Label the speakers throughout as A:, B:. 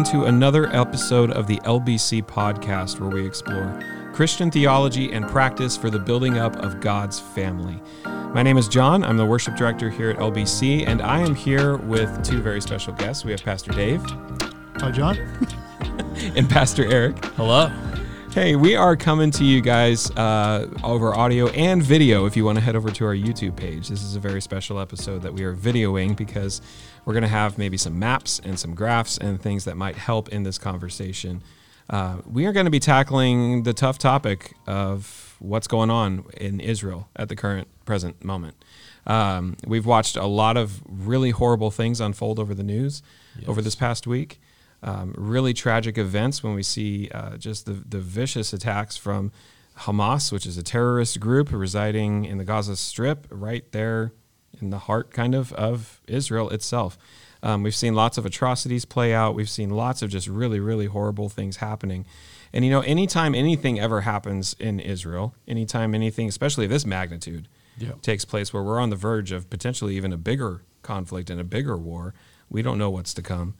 A: everyone, to another episode of the LBC podcast where we explore Christian theology and practice for the building up of God's family. My name is John. I'm the worship director here at LBC, and I am here with two very special guests. We have Pastor Dave.
B: Hi, John.
A: and Pastor Eric.
C: Hello.
A: Hey, we are coming to you guys uh, over audio and video if you want to head over to our YouTube page. This is a very special episode that we are videoing because we're going to have maybe some maps and some graphs and things that might help in this conversation. Uh, we are going to be tackling the tough topic of what's going on in Israel at the current present moment. Um, we've watched a lot of really horrible things unfold over the news yes. over this past week um, really tragic events when we see uh, just the, the vicious attacks from Hamas, which is a terrorist group residing in the Gaza Strip, right there in the heart, kind of, of Israel itself. Um, we've seen lots of atrocities play out. We've seen lots of just really, really horrible things happening. And you know, anytime anything ever happens in Israel, anytime anything, especially of this magnitude, yep. takes place where we're on the verge of potentially even a bigger conflict and a bigger war, we don't know what's to come.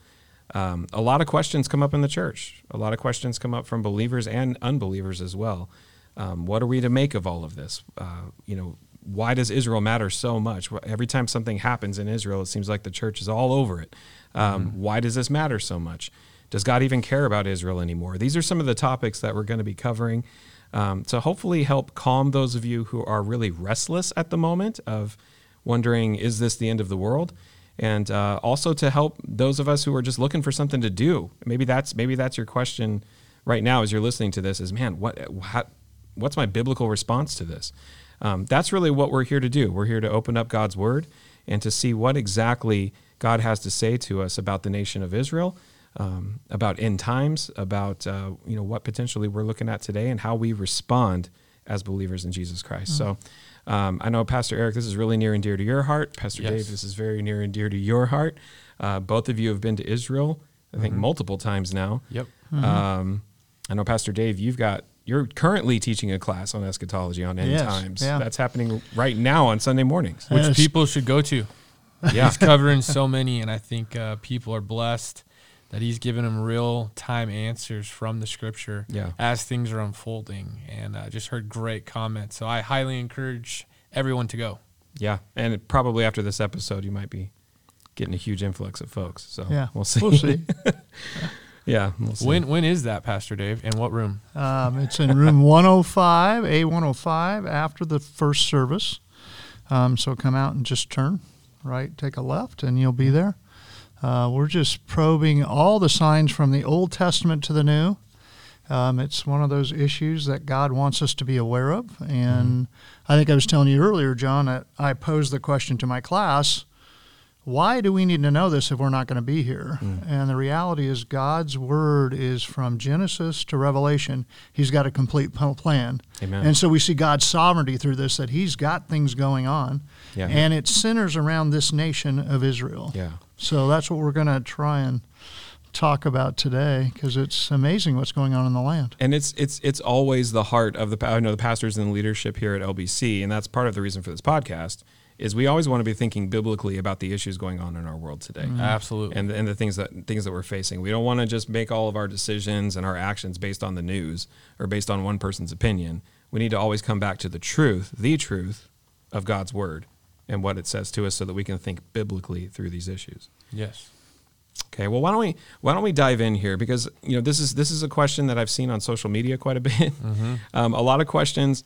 A: Um, a lot of questions come up in the church. A lot of questions come up from believers and unbelievers as well. Um, what are we to make of all of this? Uh, you know, why does Israel matter so much? Every time something happens in Israel, it seems like the church is all over it. Um, mm-hmm. Why does this matter so much? Does God even care about Israel anymore? These are some of the topics that we're going to be covering um, to hopefully help calm those of you who are really restless at the moment of wondering, is this the end of the world? and uh, also to help those of us who are just looking for something to do. Maybe that's maybe that's your question right now as you're listening to this. Is man, what, what what's my biblical response to this? Um, that's really what we're here to do. We're here to open up God's Word and to see what exactly God has to say to us about the nation of Israel, um, about end times, about uh, you know what potentially we're looking at today, and how we respond as believers in Jesus Christ. Mm-hmm. So. Um, I know, Pastor Eric, this is really near and dear to your heart. Pastor yes. Dave, this is very near and dear to your heart. Uh, both of you have been to Israel, I think, mm-hmm. multiple times now.
C: Yep.
A: Mm-hmm. Um, I know, Pastor Dave, you've got you're currently teaching a class on eschatology on end yes, times. Yeah. That's happening right now on Sunday mornings,
C: which yes. people should go to. Yeah, he's covering so many, and I think uh, people are blessed that he's given them real time answers from the scripture yeah. as things are unfolding. And I uh, just heard great comments. So I highly encourage everyone to go.
A: Yeah. And probably after this episode, you might be getting a huge influx of folks. So
B: yeah,
A: we'll see.
B: We'll see.
A: yeah. We'll see.
C: When, when is that, Pastor Dave? And what room?
B: Um, it's in room 105, A105, after the first service. Um, so come out and just turn right, take a left, and you'll be there. Uh, we're just probing all the signs from the Old Testament to the New. Um, it's one of those issues that God wants us to be aware of. And mm-hmm. I think I was telling you earlier, John, that I posed the question to my class why do we need to know this if we're not going to be here? Mm. And the reality is, God's word is from Genesis to Revelation. He's got a complete plan.
A: Amen.
B: And so we see God's sovereignty through this, that He's got things going on. Yeah. And it centers around this nation of Israel.
A: Yeah.
B: So that's what we're going to try and talk about today because it's amazing what's going on in the land.
A: And it's it's it's always the heart of the I know the pastors and the leadership here at LBC, and that's part of the reason for this podcast is we always want to be thinking biblically about the issues going on in our world today.
C: Mm-hmm. Absolutely.
A: And and the things that things that we're facing. We don't want to just make all of our decisions and our actions based on the news or based on one person's opinion. We need to always come back to the truth, the truth of God's word and what it says to us so that we can think biblically through these issues.
C: Yes.
A: Okay, well, why don't we why don't we dive in here because you know this is this is a question that I've seen on social media quite a bit. Mm-hmm. Um, a lot of questions,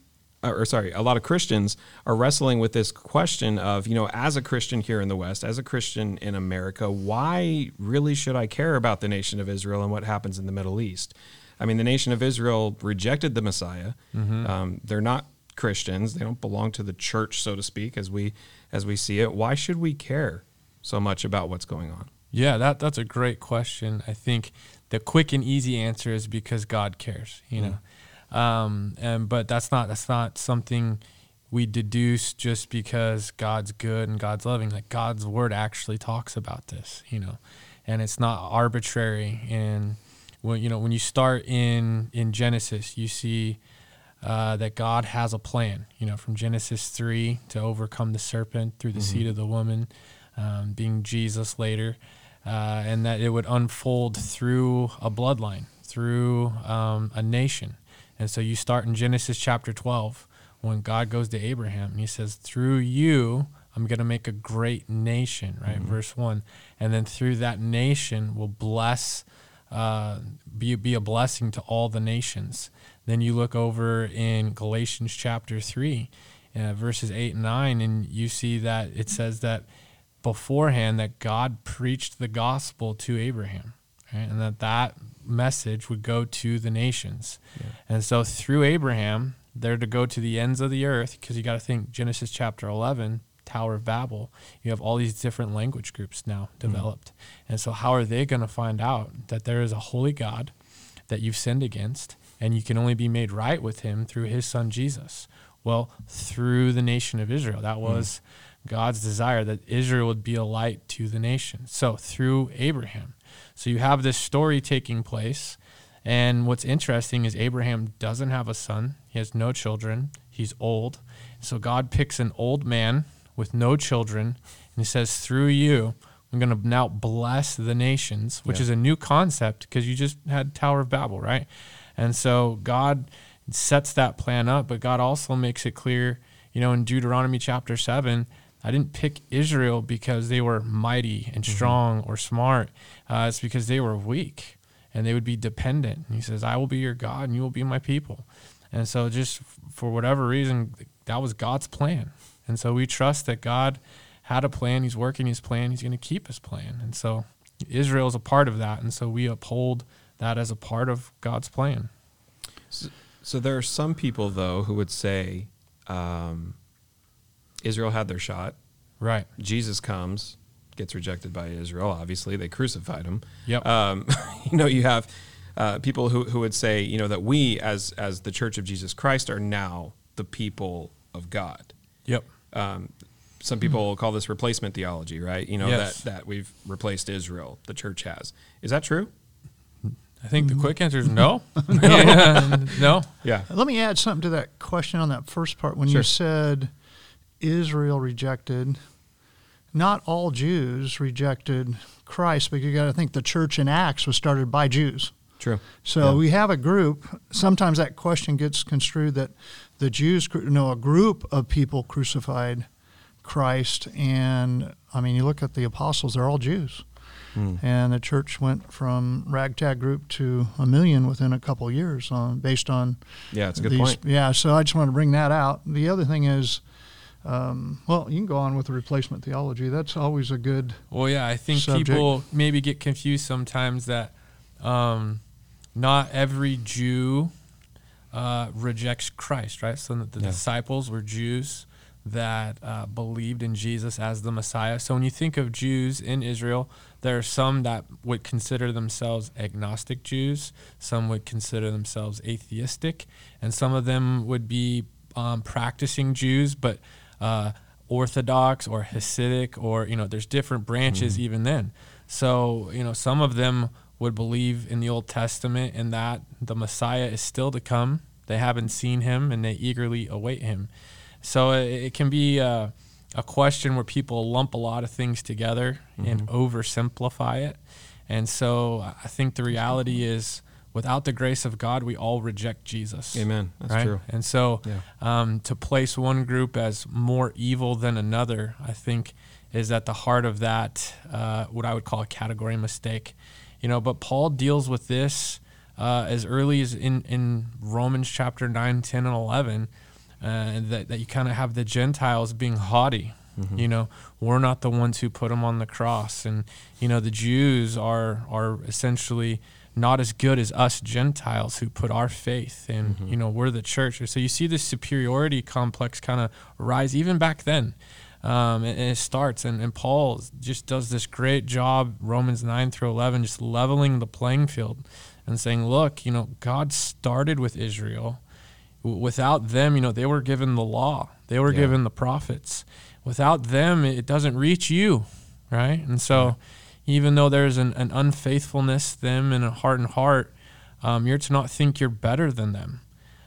A: or sorry, a lot of Christians are wrestling with this question of you know, as a Christian here in the West, as a Christian in America, why really should I care about the nation of Israel and what happens in the Middle East? I mean, the nation of Israel rejected the Messiah. Mm-hmm. Um, they're not Christians. They don't belong to the church, so to speak, as we as we see it. Why should we care so much about what's going on?
C: Yeah, that that's a great question. I think the quick and easy answer is because God cares. You mm. Um, and but that's not that's not something we deduce just because God's good and God's loving. Like God's word actually talks about this. You know, and it's not arbitrary. And when you know when you start in in Genesis, you see uh, that God has a plan, you know, from Genesis 3 to overcome the serpent through the mm-hmm. seed of the woman, um, being Jesus later. uh, and that it would unfold through a bloodline, through um, a nation. And so you start in Genesis chapter 12 when God goes to Abraham and he says, Through you, I'm going to make a great nation, right? Mm-hmm. Verse 1. And then through that nation will bless, uh, be, be a blessing to all the nations. Then you look over in Galatians chapter 3, uh, verses 8 and 9, and you see that it says that beforehand that God preached the gospel to Abraham, right? and that that message would go to the nations. Yeah. And so through Abraham, they're to go to the ends of the earth because you got to think Genesis chapter 11 Tower of Babel, you have all these different language groups now mm-hmm. developed. Mm-hmm. And so, how are they going to find out that there is a holy God that you've sinned against and you can only be made right with him through his son Jesus? Well, through the nation of Israel. That mm-hmm. was mm. God's desire that Israel would be a light to the nation. So, through Abraham. So, you have this story taking place. And what's interesting is Abraham doesn't have a son, he has no children, he's old. So, God picks an old man with no children. And he says, through you, I'm going to now bless the nations, which yeah. is a new concept because you just had Tower of Babel, right? And so God sets that plan up, but God also makes it clear, you know, in Deuteronomy chapter 7, I didn't pick Israel because they were mighty and mm-hmm. strong mm-hmm. or smart. Uh, it's because they were weak and they would be dependent. And he says, I will be your God and you will be my people. And so, just for whatever reason, that was God's plan. And so we trust that God had a plan. He's working his plan. He's going to keep his plan. And so Israel is a part of that. And so we uphold that as a part of God's plan.
A: So, so there are some people, though, who would say um, Israel had their shot.
C: Right.
A: Jesus comes, gets rejected by Israel. Obviously, they crucified him.
C: Yep.
A: Um, you know, you have uh, people who, who would say, you know, that we as as the Church of Jesus Christ are now the people of God.
C: Yep.
A: Um, some people call this replacement theology, right? You know yes. that that we've replaced Israel. The church has. Is that true?
C: I think the quick answer is no. no. no.
A: Yeah.
B: Let me add something to that question on that first part. When sure. you said Israel rejected, not all Jews rejected Christ, but you got to think the church in Acts was started by Jews.
A: True.
B: So yeah. we have a group. Sometimes that question gets construed that the Jews, no, a group of people crucified Christ. And I mean, you look at the apostles, they're all Jews. Mm. And the church went from ragtag group to a million within a couple years on based on
A: yeah, it's a good these, point.
B: Yeah, so I just want to bring that out. The other thing is, um, well, you can go on with the replacement theology. That's always a good.
C: Well, yeah, I think subject. people maybe get confused sometimes that um, not every Jew uh, rejects Christ, right? So the yeah. disciples were Jews that uh, believed in Jesus as the Messiah. So when you think of Jews in Israel, there are some that would consider themselves agnostic Jews, some would consider themselves atheistic, and some of them would be um, practicing Jews, but uh, Orthodox or Hasidic, or you know, there's different branches mm-hmm. even then. So you know, some of them would believe in the Old Testament and that the Messiah is still to come. They haven't seen him and they eagerly await him. So it, it can be a, a, question where people lump a lot of things together mm-hmm. and oversimplify it. And so I think the reality is without the grace of God, we all reject Jesus.
A: Amen. That's
C: right?
A: true.
C: And so yeah. um, to place one group as more evil than another, I think is at the heart of that, uh, what I would call a category mistake. You know, but Paul deals with this uh, as early as in, in Romans chapter 9, 10, and 11, uh, that, that you kind of have the Gentiles being haughty. Mm-hmm. You know, we're not the ones who put them on the cross. And, you know, the Jews are, are essentially not as good as us Gentiles who put our faith in, mm-hmm. you know, we're the church. So you see this superiority complex kind of rise even back then. Um, and, and, it starts, and, and Paul just does this great job, Romans 9 through 11, just leveling the playing field and saying, look, you know, God started with Israel. Without them, you know, they were given the law, they were yeah. given the prophets. Without them, it doesn't reach you, right? And so, yeah. Even though there's an, an unfaithfulness them in a heart and heart, um, you're to not think you're better than them.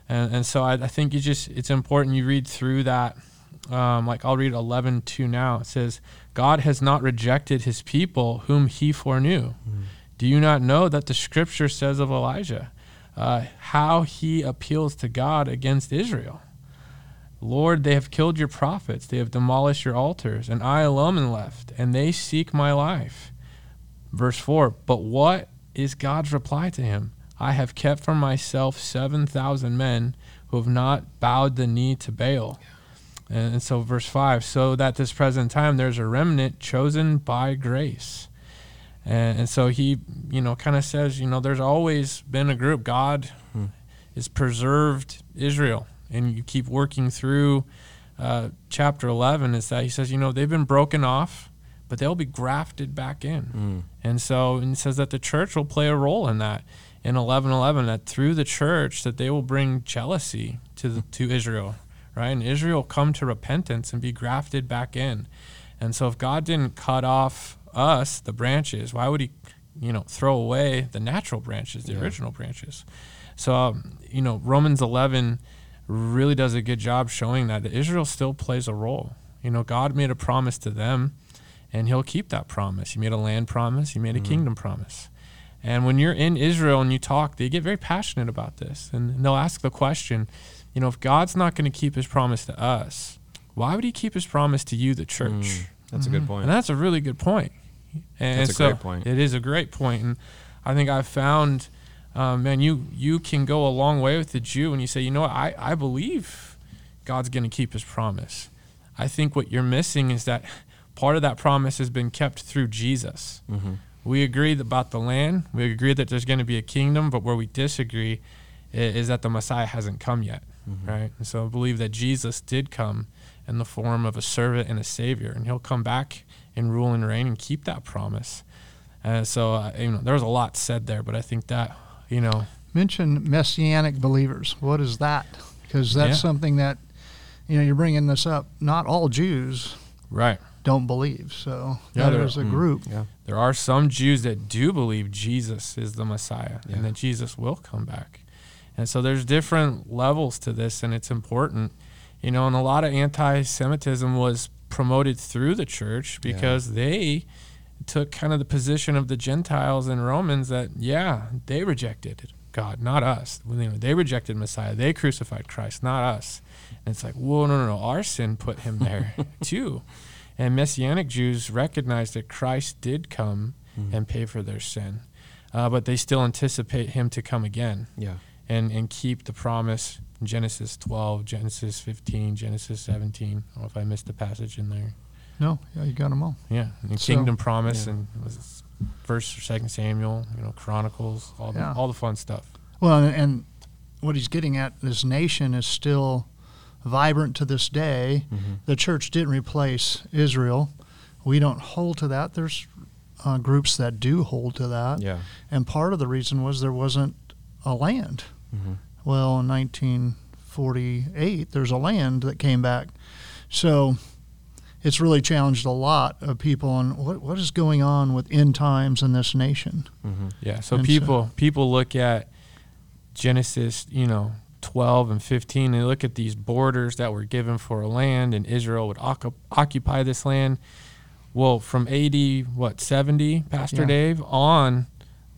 C: And, and so I, I think you just it's important you read through that um, like I'll read 11 2 now. It says, God has not rejected his people whom he foreknew. Do you not know that the scripture says of Elijah uh, how he appeals to God against Israel? Lord, they have killed your prophets, they have demolished your altars, and I alone am left, and they seek my life. Verse 4 But what is God's reply to him? I have kept for myself 7,000 men who have not bowed the knee to Baal. And, and so, verse 5 So that this present time there's a remnant chosen by grace. And, and so he, you know, kind of says, you know, there's always been a group. God has preserved Israel. And you keep working through uh, chapter 11 is that he says, you know, they've been broken off, but they'll be grafted back in. And so and he says that the church will play a role in that in 11:11 that through the church that they will bring jealousy to the, to Israel, right? And Israel come to repentance and be grafted back in. And so if God didn't cut off us, the branches, why would he, you know, throw away the natural branches, the
A: Yeah.
C: original branches? So, um, you know, Romans 11 really does a good job showing that Israel still plays a role. You know, God made a promise to them, and He'll keep that promise. He made a land promise, He made a kingdom promise. And when you're in Israel and you talk, they get very passionate about this. And they'll ask the question, you know, if God's not going to keep His promise to us, why would He keep His promise to you, the church?
A: Mm, that's a good point.
C: And that's a really good point. And
A: That's a
C: so
A: great point.
C: It is a great point. and I think I've found, um, man, you you can go a long way with the Jew when you say, you know what, I I believe God's going to keep His promise. I think what you're missing is that part of that promise has been kept through Jesus.
A: Mm-hmm.
C: We agree about the land. We agree that there's going to be a kingdom, but where we disagree i- is that the Messiah hasn't come yet,
A: Mm-hmm.
C: right? And so I believe that Jesus did come in the form of a servant and a savior, and he'll come back and rule and reign and keep that promise. And so, uh, you know, there was a lot said there, but I think that, you know,
B: Mention messianic believers. What is that? Because that's
C: Yeah.
B: something that, you know, you're bringing this up. Not all Jews
C: right.
B: Don't believe. So
C: Yeah,
B: that
C: there-
B: is a
A: Mm,
B: group.
A: Yeah.
C: There are some Jews that do believe Jesus is the Messiah
A: Yeah.
C: and that Jesus will come back. And so there's different levels to this, and it's important. You know, and a lot of anti Semitism was promoted through the church
A: Yeah.
C: because they took kind of the position of the Gentiles and Romans that, yeah, they rejected God, not us. You know, they rejected Messiah. They crucified Christ, not us. And it's like, whoa, no, no, no. Our sin put him there too. And Messianic Jews recognize that Christ did come and pay for their sin, uh, but they still anticipate him to come again
A: Yeah.
C: and, and keep the promise in Genesis 12, Genesis 15, Genesis 17. I don't know if I missed a passage in there.
B: No, yeah, you got them all.
C: Yeah, and
B: So-
C: kingdom promise
A: Yeah.
C: and was First or Second Samuel, you know, Chronicles, all the, all the fun stuff.
B: Well, and, and what he's getting at, this nation is still vibrant to this day.
A: Mm-hmm.
B: The church didn't replace Israel. We don't hold to that. There's uh, groups that do hold to that.
A: Yeah.
B: And part of the reason was there wasn't a land.
A: Mm-hmm.
B: Well, in 1948, there's a land that came back. So it's really challenged a lot of people on what, what is going on with end times in this nation.
A: Mm-hmm.
C: Yeah. So
B: And so-
C: people people look at Genesis, you know, 12 and 15. They look at these borders that were given for a land, and Israel would occup- occupy this land. Well, from 80, what 70, Pastor
B: Yeah.
C: Dave on,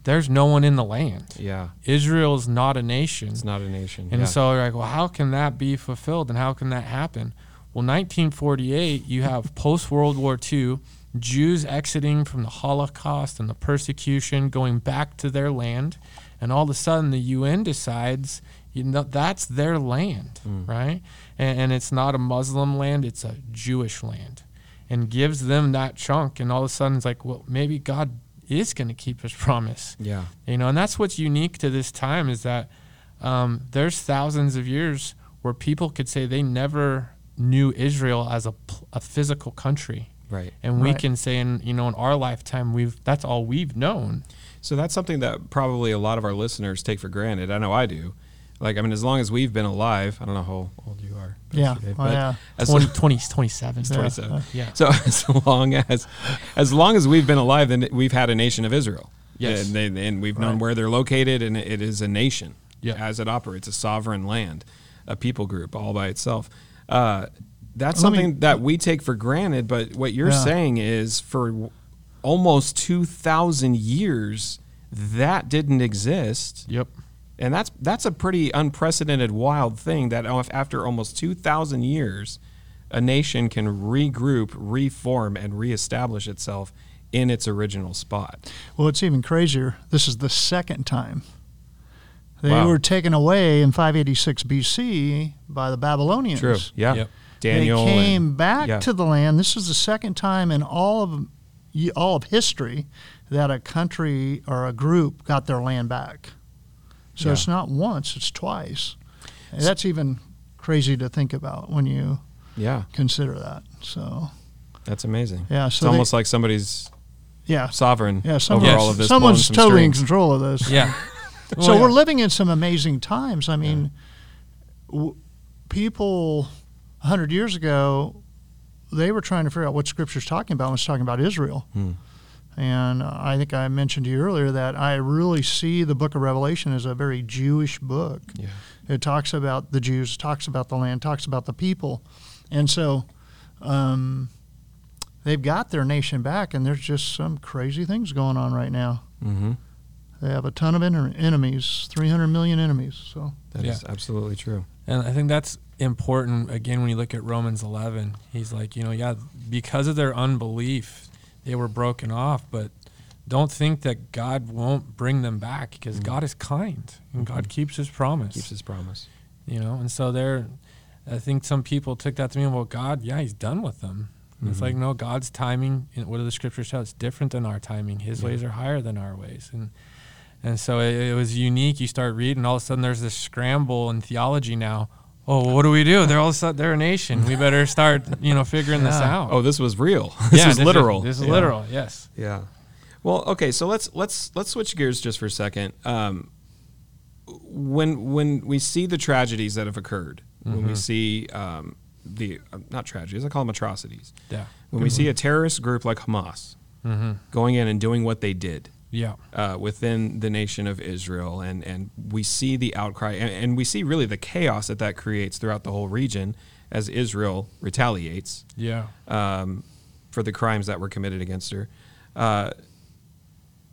C: there's no one in the land.
A: Yeah.
C: Israel's not a nation.
A: It's not a nation.
C: And
A: yeah.
C: so you're like, well, how can that be fulfilled and how can that happen? Well, 1948, you have post World War II, Jews exiting from the Holocaust and the persecution, going back to their land, and all of a sudden the UN decides, you know, that's their land,
A: Mm.
C: right? And, and it's not a Muslim land; it's a Jewish land, and gives them that chunk. And all of a sudden, it's like, well, maybe God is going to keep His promise
A: yeah.
C: you know and that's what's unique to this time is that um, there's thousands of years where people could say they never knew israel as a, a physical country
A: Right.
C: and we
B: Right.
C: can say in you know in our lifetime we've that's all we've known
A: So that's something that probably a lot of our listeners take for granted. I know I do. Like, I mean, as long as we've been alive, I don't know how old you are.
B: Yeah.
A: Dave,
B: well,
A: but
B: yeah.
A: as,
C: 20, 20 27
B: Yeah.
A: 27.
C: yeah
A: So as long as as long as we've been alive, then we've had a nation of Israel.
C: Yes.
A: and, they, and we've known where they're located, and it is a nation
C: Yeah.
A: as it operates, a sovereign land, a people group all by itself. Uh, that's
B: Let me-
A: something that we take for granted. But what you're
B: Yeah.
A: saying is for almost 2,000 years, that didn't exist.
C: Yep.
A: And that's that's a pretty unprecedented, wild thing that oh, after almost 2,000 years, a nation can regroup, reform, and reestablish itself in its original spot.
B: Well, it's even crazier. This is the second time. They
A: Wow.
B: were taken away in 586 BC by the Babylonians.
A: True. Yeah.
C: Yep.
A: Daniel.
B: they came
A: and-
B: back
A: yeah.
B: to the land. This is the second time in all of all of history that a country or a group got their land back. So
A: Yeah.
B: it's not once; it's twice. And that's even crazy to think about when you
A: Yeah.
B: consider that. So
A: That's amazing.
B: yeah,
A: It's
B: they-
A: almost like somebody's
B: yeah,
A: sovereign
B: yeah.
A: over
B: Someone's,
A: all of this.
B: someone's
A: some
B: totally in control of this.
C: Yeah.
B: so
C: yeah.
B: we're living in some amazing times. I mean, w- people hundred years ago, they were trying to figure out what Scripture's talking about when it's talking about Israel.
A: Hmm.
B: And I think I mentioned to you earlier that I really see the Book of Revelation as a very Jewish book.
A: Yeah.
B: It talks about the Jews, talks about the land, talks about the people, and so um, they've got their nation back. And there's just some crazy things going on right now.
A: Mm-hmm.
B: They have a ton of en- enemies, 300 million enemies. So
A: That is
C: Yeah.
A: absolutely true.
C: And I think that's important again when you look at Romans 11. He's like, you know, yeah, because of their unbelief, they were broken off, but don't think that God won't bring them back because
A: Mhm.
C: God is kind and God
A: Mhm.
C: keeps his promise.
A: Keeps his promise.
C: you know, and so they're I think some people took that to mean, well, God, yeah, he's done with them. And It's like, no, God's timing, and what do the scriptures tell? It's different than our timing. His
A: Yeah.
C: ways are higher than our ways. And and so it, it was unique. You start reading, all of a sudden there's this scramble in theology now. Oh, well, what do we do? They're all of a they're a nation. We better start, you know, figuring this out.
A: Oh, this was real. this
C: yeah,
A: was literal.
C: This is
A: Yeah.
C: literal. Yes.
A: Yeah. Well, okay, so let's let's let's switch gears just for a second. Um, when when we see the tragedies that have occurred, when we
C: Mhm.
A: see um, the uh, not tragedies, I call them atrocities.
C: Yeah.
A: When we see a terrorist group like Hamas
C: Mm-hmm.
A: going in and doing what they did
C: Yeah.
A: uh, within the nation of Israel, and and we see the outcry, and, and we see really the chaos that that creates throughout the whole region as Israel retaliates
C: Yeah.
A: um, for the crimes that were committed against her. Uh,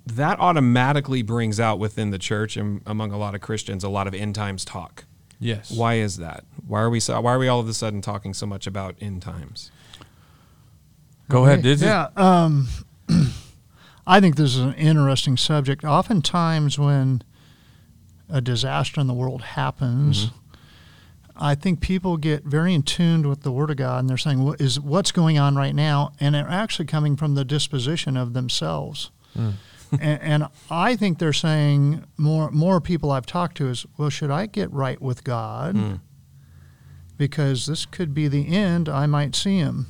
A: that automatically brings out within the church and among a lot of Christians a lot of end times talk.
C: Yes.
A: Why is that? Why are we so, why are we all of a sudden talking so much about end times?
C: Go ahead. This is-
B: yeah, um, I think this is an interesting subject. Oftentimes, when a disaster in the world happens, I think people get very in tune with the Word of God, and they're saying, "What is what's going on right now?" And they're actually coming from the disposition of themselves.
C: Mm.
B: and, and I think they're saying more more people I've talked to is, "Well, should I get right with God?"
A: Mm.
B: because this could be the end. I might see him.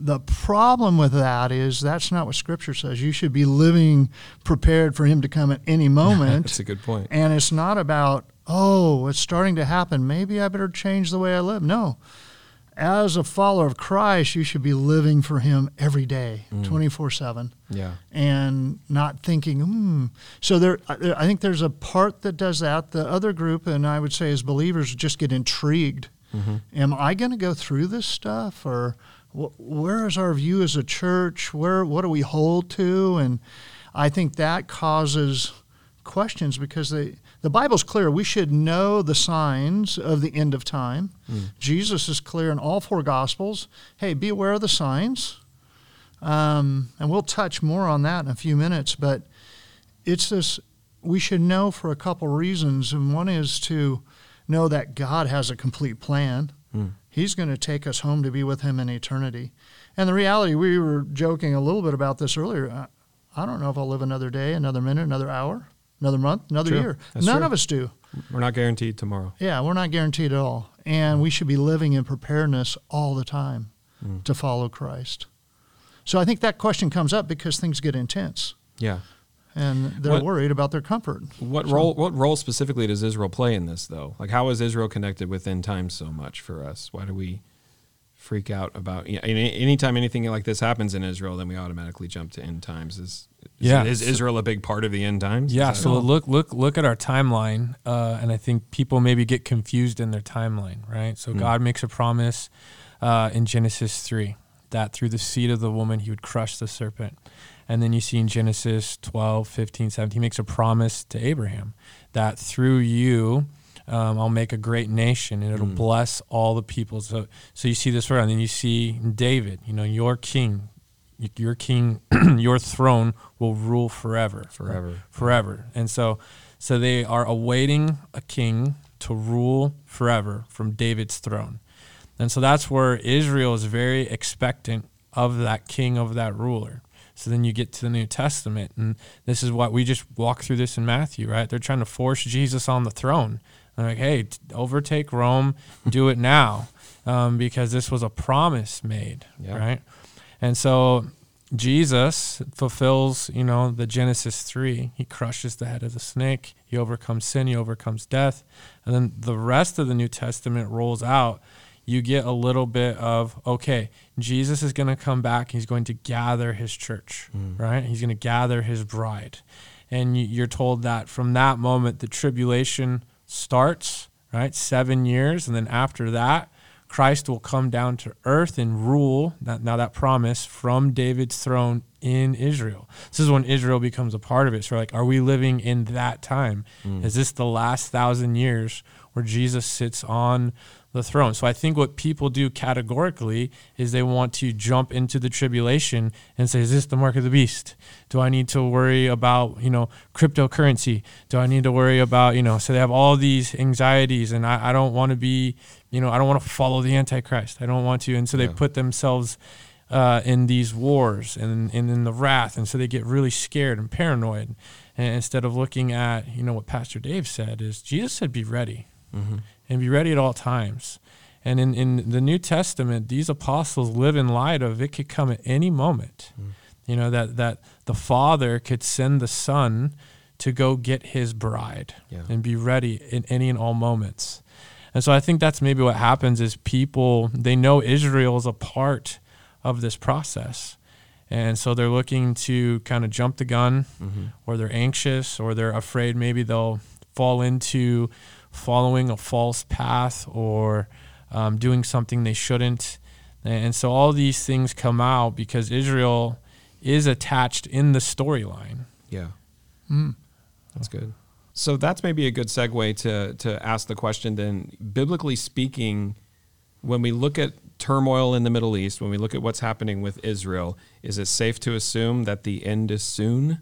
B: The problem with that is that's not what Scripture says. You should be living prepared for him to come at any moment.
A: That's a good point.
B: and it's not about, oh, it's starting to happen. Maybe I better change the way I live. No. As a follower of Christ, you should be living for him every day,
A: Mm.
B: 24 7
A: Yeah.
B: and not thinking, hmm. So there, I think there's a part that does that. The other group, and I would say as believers, just get intrigued.
A: hmm
B: Am I going to go through this stuff, or where is our view as a church? Where what do we hold to? And I think that causes questions because they, the Bible's clear. We should know the signs of the end of time.
A: Mm.
B: Jesus is clear in all four Gospels. Hey, be aware of the signs. Um, and we'll touch more on that in a few minutes. But it's this we should know for a couple reasons. And one is to know that God has a complete plan.
A: Mm.
B: He's going to take us home to be with Him in eternity. And the reality, we were joking a little bit about this earlier. I, don't know if I'll live another day, another minute, another hour, another month, another
A: True.
B: year.
A: That's
B: None
A: true.
B: of us do.
A: We're not guaranteed tomorrow.
B: Yeah, we're not guaranteed at all. And we should be living in preparedness all the time
A: Mm.
B: to follow Christ. So I think that question comes up because things get intense
A: Yeah.
B: And they're
A: What-
B: worried about their comfort.
A: What
B: So-
A: role what role specifically does Israel play in this though? Like how is Israel connected with end times so much for us? Why do we freak out about you know, any anytime anything like this happens in Israel then we automatically jump to end times is is,
C: Yeah.
A: is Israel a big part of the end times?
C: Yeah,
A: Is that-
C: so look look look at our timeline, uh, and I think people maybe get confused in their timeline, right? So
A: Mm.
C: God makes a promise uh, in Genesis 3 that through the seed of the woman he would crush the serpent. And then you see in Genesis 12, 15, 17, he makes a promise to Abraham that through you, um, I'll make a great nation and it'll
A: Mm.
C: bless all the people. So, so you see this around. And then you see David, you know, your king, your king, your throne will rule forever.
A: Forever.
C: Forever. And so, so they are awaiting a king to rule forever from David's throne. And so that's where Israel is very expectant of that king, of that ruler. So then you get to the New Testament, and this is what we just walk through this in Matthew, right? They're trying to force Jesus on the throne. They're like, hey, overtake Rome, do it now, um, because this was a promise made,
A: Yeah.
C: right? And so Jesus fulfills, you know, the Genesis 3. He crushes the head of the snake. He overcomes sin. He overcomes death. And then the rest of the New Testament rolls out. You get a little bit of, okay, Jesus is going to come back. He's going to gather his church, mm. right? He's going to gather his bride. And you- you're told that from that moment, the tribulation starts, right? Seven years. And then after that, Christ will come down to earth and rule. That, now that promise from David's throne in Israel. This is when Israel becomes a part of it. So, like, are we living in that time? Mm. Is this the last thousand years where Jesus sits on the throne? So, I think what people do categorically is they want to jump into the tribulation and say, "Is this the mark of the beast? Do I need to worry about you know cryptocurrency? Do I need to worry about you know?" So they have all these anxieties, and I, I don't want to be you know I don't want to follow the Antichrist. I don't want to, and so they
A: Yeah.
C: put themselves uh, in these wars and, and in the wrath, and so they get really scared and paranoid. And instead of looking at you know what Pastor Dave said is Jesus said, "Be ready."
A: Mm-hmm.
C: and be ready at all times. And in, in the New Testament, these apostles live in light of it could come at any moment. You know, that, that the Father could send the Son to go get his bride
A: Yeah.
C: and be ready in any and all moments. And so I think that's maybe what happens is people, they know Israel is a part of this process. And so they're looking to kind of jump the gun
A: Mm-hmm.
C: or they're anxious or they're afraid maybe they'll fall into following a false path or um, doing something they shouldn't. And so all these things come out because Israel is attached in the storyline.
A: Yeah.
B: Mm.
A: That's good. So that's maybe a good segue to to ask the question then biblically speaking when we look at turmoil in the Middle East, when we look at what's happening with Israel, is it safe to assume that the end is soon?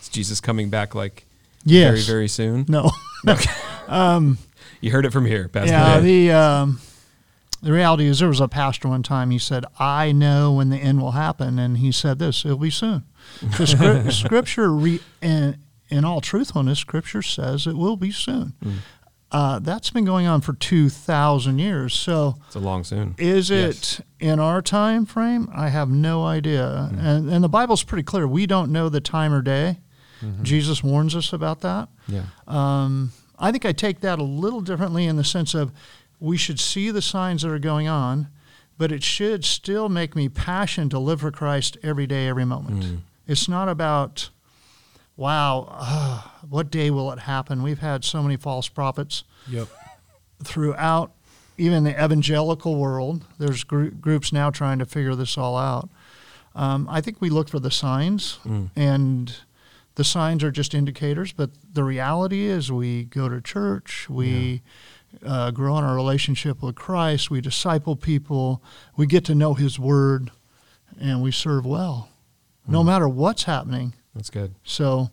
A: Is Jesus coming back like
B: Yes.
A: very very soon?
B: No. um,
A: You heard it from here, Pastor.
B: yeah. The um, the reality is, there was a pastor one time. He said, "I know when the end will happen," and he said this: "It'll be soon." The scri- scripture, re- in, in all truthfulness, Scripture says it will be soon.
A: Mm.
B: Uh, that's been going on for two thousand years. So.
A: It's a long soon.
B: Is
A: Yes.
B: it in our time frame? I have no idea.
A: Mm.
B: And, and the Bible's pretty clear. We don't know the time or day.
A: Mm-hmm.
B: Jesus warns us about that.
A: Yeah.
B: Um, I think I take that a little differently in the sense of we should see the signs that are going on, but it should still make me passionate to live for Christ every day, every moment.
A: Mm.
B: It's not about, wow, ah, what day will it happen? We've had so many false prophets
C: Yep.
B: throughout even the evangelical world. There's gr- groups now trying to figure this all out. Um, I think we look for the signs,
A: Mm.
B: and the signs are just indicators. But the reality is, we go to church, we uh, grow in our relationship with Christ, we disciple people, we get to know His Word, and we serve well, no
A: Mm.
B: matter what's happening.
A: That's good.
B: So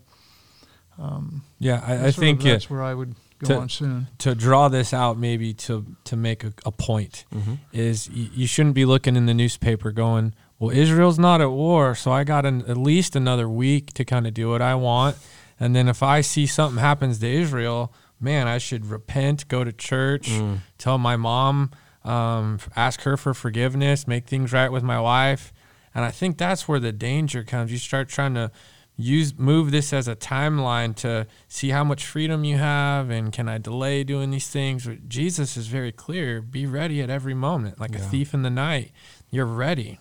C: Yeah, I, I think
B: that's where I would go
C: to-
B: on soon.
C: to draw this out, maybe to to make a, a point,
A: Mm-hmm.
C: is y- you shouldn't be looking in the newspaper going, "Well, Israel's not at war, so I got an, at least another week to kind of do what I want." And then if I see something happens to Israel, man, I should repent, go to church,
A: Mm.
C: tell my mom, um, ask her for forgiveness, make things right with my wife. And I think that's where the danger comes. You start trying to use move this as a timeline to see how much freedom you have and can I delay doing these things. Jesus is very clear. Be ready at every moment, like a thief in the night. You're ready.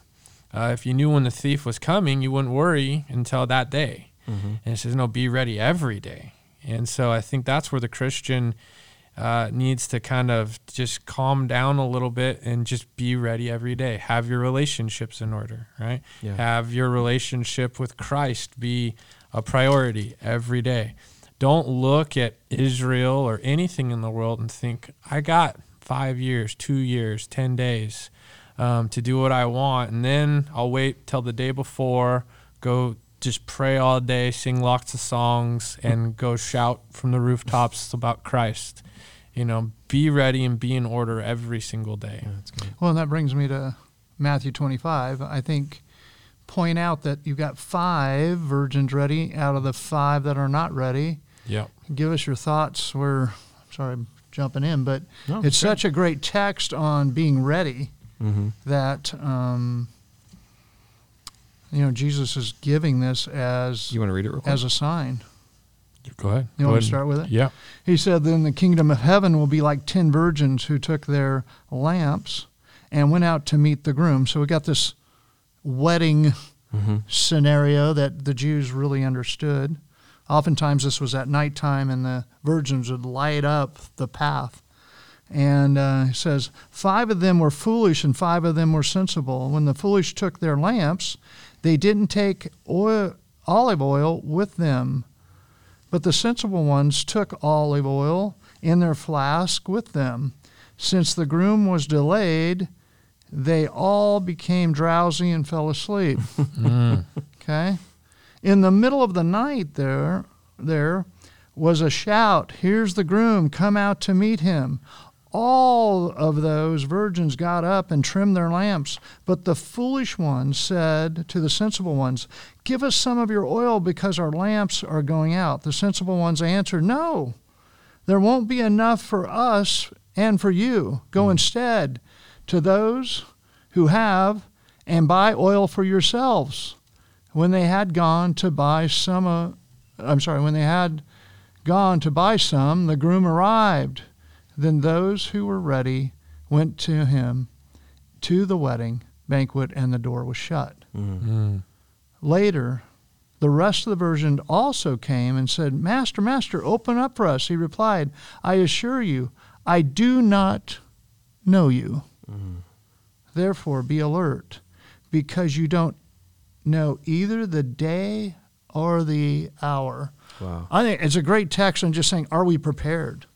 C: Uh, if you knew when the thief was coming, you wouldn't worry until that day.
A: Mm-hmm.
C: And it says, no, be ready every day. And so I think that's where the Christian uh, needs to kind of just calm down a little bit and just be ready every day. Have your relationships in order, right?
A: Yeah.
C: Have your relationship with Christ be a priority every day. Don't look at Israel or anything in the world and think, I got five years, two years, 10 days um, to do what I want. And then I'll wait till the day before, go just pray all day, sing lots of songs, and go shout from the rooftops about Christ. You know, be ready and be in order every single day.
A: Yeah, that's good.
B: Well, and that brings me to Matthew 25. I think point out that you've got five virgins ready out of the five that are not ready.
C: Yep.
B: Give us your thoughts. We're sorry, I'm jumping in, but
A: No,
B: it's
A: good.
B: such a great text on being ready
A: Mm-hmm.
B: that um, you know Jesus is giving this as
A: You want to read it real quick?
B: as a sign.
C: Go ahead.
B: You
C: Go
B: want
C: ahead.
B: to start with it?
C: Yeah.
B: He said, Then the kingdom of heaven will be like ten virgins who took their lamps and went out to meet the groom. So we got this wedding
A: mm-hmm.
B: scenario that the Jews really understood. Oftentimes, this was at nighttime, and the virgins would light up the path. And uh, he says, Five of them were foolish, and five of them were sensible. When the foolish took their lamps, they didn't take oil, olive oil with them. But the sensible ones took olive oil in their flask with them. Since the groom was delayed, they all became drowsy and fell asleep.
C: Mm.
B: Okay? In the middle of the night there there was a shout, "Here's the groom, come out to meet him." All of those virgins got up and trimmed their lamps, but the foolish ones said to the sensible ones, "Give us some of your oil because our lamps are going out." The sensible ones answered, "No. There won't be enough for us and for you. Go instead to those who have and buy oil for yourselves." when they had gone to buy some, uh, I'm sorry, when they had gone to buy some, the groom arrived. Then those who were ready went to him to the wedding banquet, and the door was shut.
A: Mm-hmm.
C: Mm.
B: Later, the rest of the virgins also came and said, Master, Master, open up for us. He replied, I assure you, I do not know you.
A: Mm-hmm.
B: Therefore, be alert, because you don't know either the day or the hour.
A: Wow.
B: I think it's a great text on just saying, are we prepared?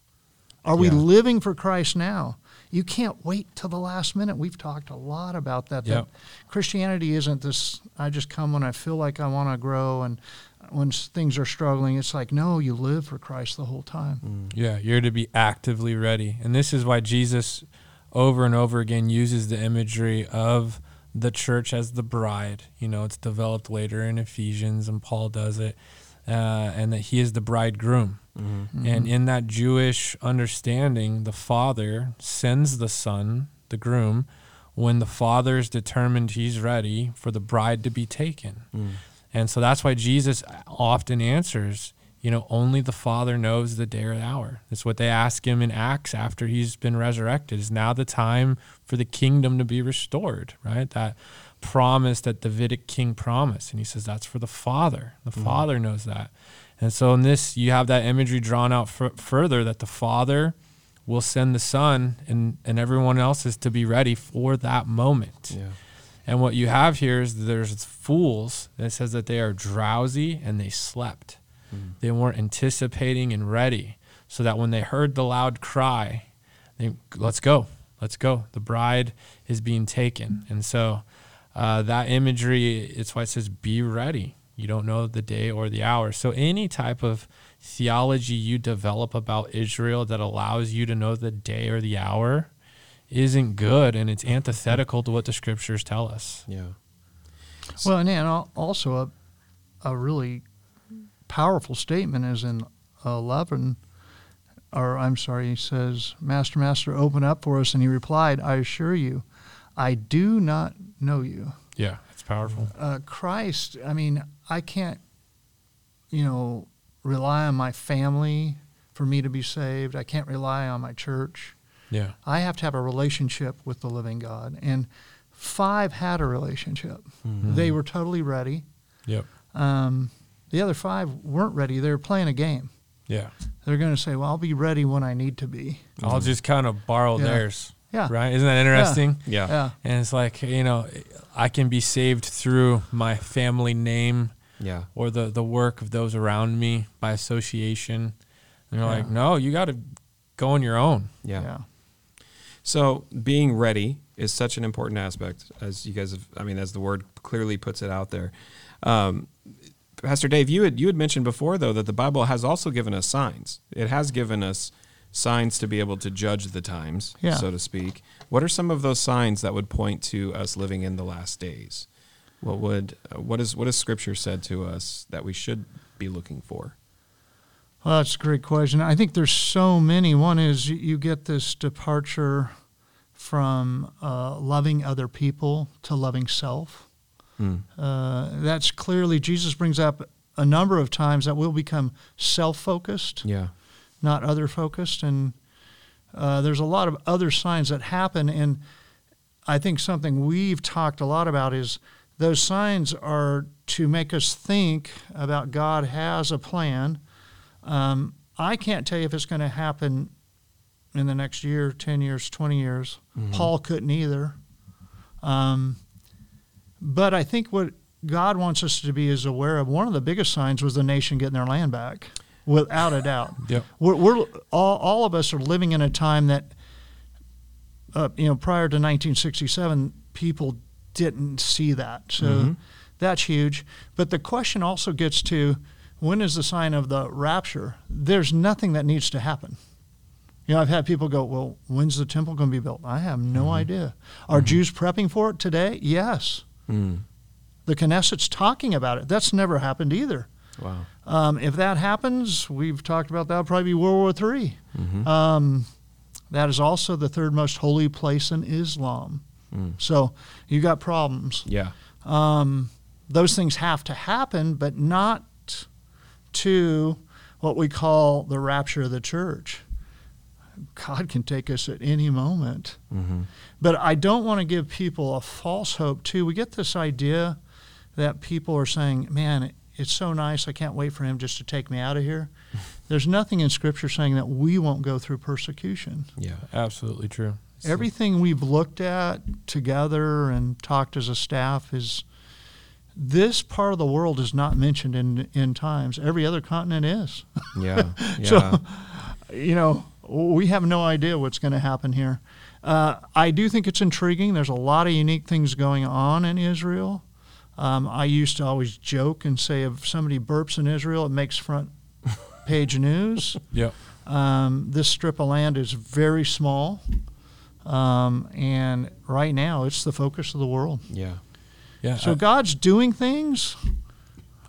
B: Are we
A: Yeah.
B: living for Christ now? You can't wait till the last minute. We've talked a lot about that.
C: Yep.
B: That Christianity isn't this, I just come when I feel like I want to grow and when things are struggling. It's like, no, you live for Christ the whole time.
A: Mm.
C: Yeah, you're to be actively ready. And this is why Jesus over and over again uses the imagery of the church as the bride. You know, it's developed later in Ephesians, and Paul does it, uh, and that he is the bridegroom.
A: Mm-hmm.
C: And in that Jewish understanding, the father sends the son, the groom, when the father is determined he's ready for the bride to be taken.
A: Mm.
C: And so that's why Jesus often answers, you know, only the Father knows the day or the hour. That's what they ask him in Acts after he's been resurrected. Is now the time for the kingdom to be restored, right? That promise that Davidic king promised. And he says that's for the Father. The Father knows that. And so in this, you have that imagery drawn out f- further that the Father will send the Son and, and everyone else is to be ready for that moment.
A: Yeah.
C: And what you have here is there's fools that says that they are drowsy and they slept.
A: Mm.
C: They weren't anticipating and ready. So that when they heard the loud cry, they let's go, let's go. The bride is being taken. And so uh, that imagery, it's why it says be ready. You don't know the day or the hour. So any type of theology you develop about Israel that allows you to know the day or the hour isn't good and it's antithetical to what the scriptures tell us.
A: Yeah.
B: Well, and then al- also a, a really powerful statement is in 11, or I'm sorry, he says, Master, Master, open up for us. And he replied, I assure you, I do not know you.
C: Yeah, it's powerful.
B: Uh, Christ, I mean, I can't, you know, rely on my family for me to be saved. I can't rely on my church.
C: Yeah.
B: I have to have a relationship with the living God. And five had a relationship.
A: Mhm.
B: They were totally ready.
C: Yep.
B: Um, the other five weren't ready. They were playing a game.
C: Yeah.
B: They're going to say, "Well, I'll be ready when I need to be."
C: I'll just kind of borrow
B: Yeah.
C: theirs.
B: Yeah.
C: Right? Isn't that interesting?
A: Yeah.
B: Yeah.
C: And it's like, you know, I can be saved through my family name
A: Yeah.
C: or the, the work of those around me by association. And you're like, no, you got to go on your own.
A: Yeah.
B: yeah.
A: So being ready is such an important aspect, as you guys have. I mean, as the word clearly puts it out there. Um, Pastor Dave, you had you had mentioned before though that the Bible has also given us signs. It has given us signs to be able to judge the times,
B: Yeah.
A: so to speak. What are some of those signs that would point to us living in the last days? What would uh, what is what has Scripture said to us that we should be looking for?
B: Well, that's a great question. I think there's so many. One is you, get this departure from uh, loving other people to loving self.
A: Hmm.
B: Uh, that's clearly, Jesus brings up a number of times that we'll become self focused,
A: Yeah.
B: Not other focused. And uh, there's a lot of other signs that happen. And I think something we've talked a lot about is those signs are to make us think about God has a plan. Um, I can't tell you if it's going to happen in the next year, 10 years, 20 years. Paul couldn't either. Um, but I think what God wants us to be is aware of one of the biggest signs was the nation getting their land back, without a doubt.
C: Yep.
B: We're, we're all, all of us are living in a time that, uh, you know, prior to 1967, people didn't see that. So
A: Mhm.
B: that's huge. But the question also gets to when is the sign of the rapture? There's nothing that needs to happen. You know, I've had people go, "Well, when's the temple going to be built?" I have no idea. Are Jews prepping for it today? Yes.
A: Hmm.
B: The Knesset's talking about it. That's never happened either.
A: Wow.
B: Um, if that happens, we've talked about that. Would probably be World War III.
A: Mhm.
B: Um, that is also the third most holy place in Islam.
A: Mm.
B: So you got problems.
A: Yeah.
B: Um, those things have to happen, but not to what we call the rapture of the church. God can take us at any moment.
A: Mm-hmm.
B: But I don't want to give people a false hope, too. We get this idea that people are saying, man, it's so nice. I can't wait for him just to take me out of here. There's nothing in Scripture saying that we won't go through persecution.
A: Yeah.
C: Absolutely true.
B: Everything we've looked at together and talked as a staff is this part of the world is not mentioned in end times. Every other continent is.
A: Yeah. Yeah.
B: So, you know, we have no idea what's going to happen here. Uh, I do think it's intriguing. There's a lot of unique things going on in Israel. Um, I used to always joke and say if somebody burps in Israel, it makes front page news.
C: Yep.
B: Um, this strip of land is very small, um, and right now it's the focus of the world.
A: yeah.
C: Yeah.
B: So
C: I-
B: God's doing things.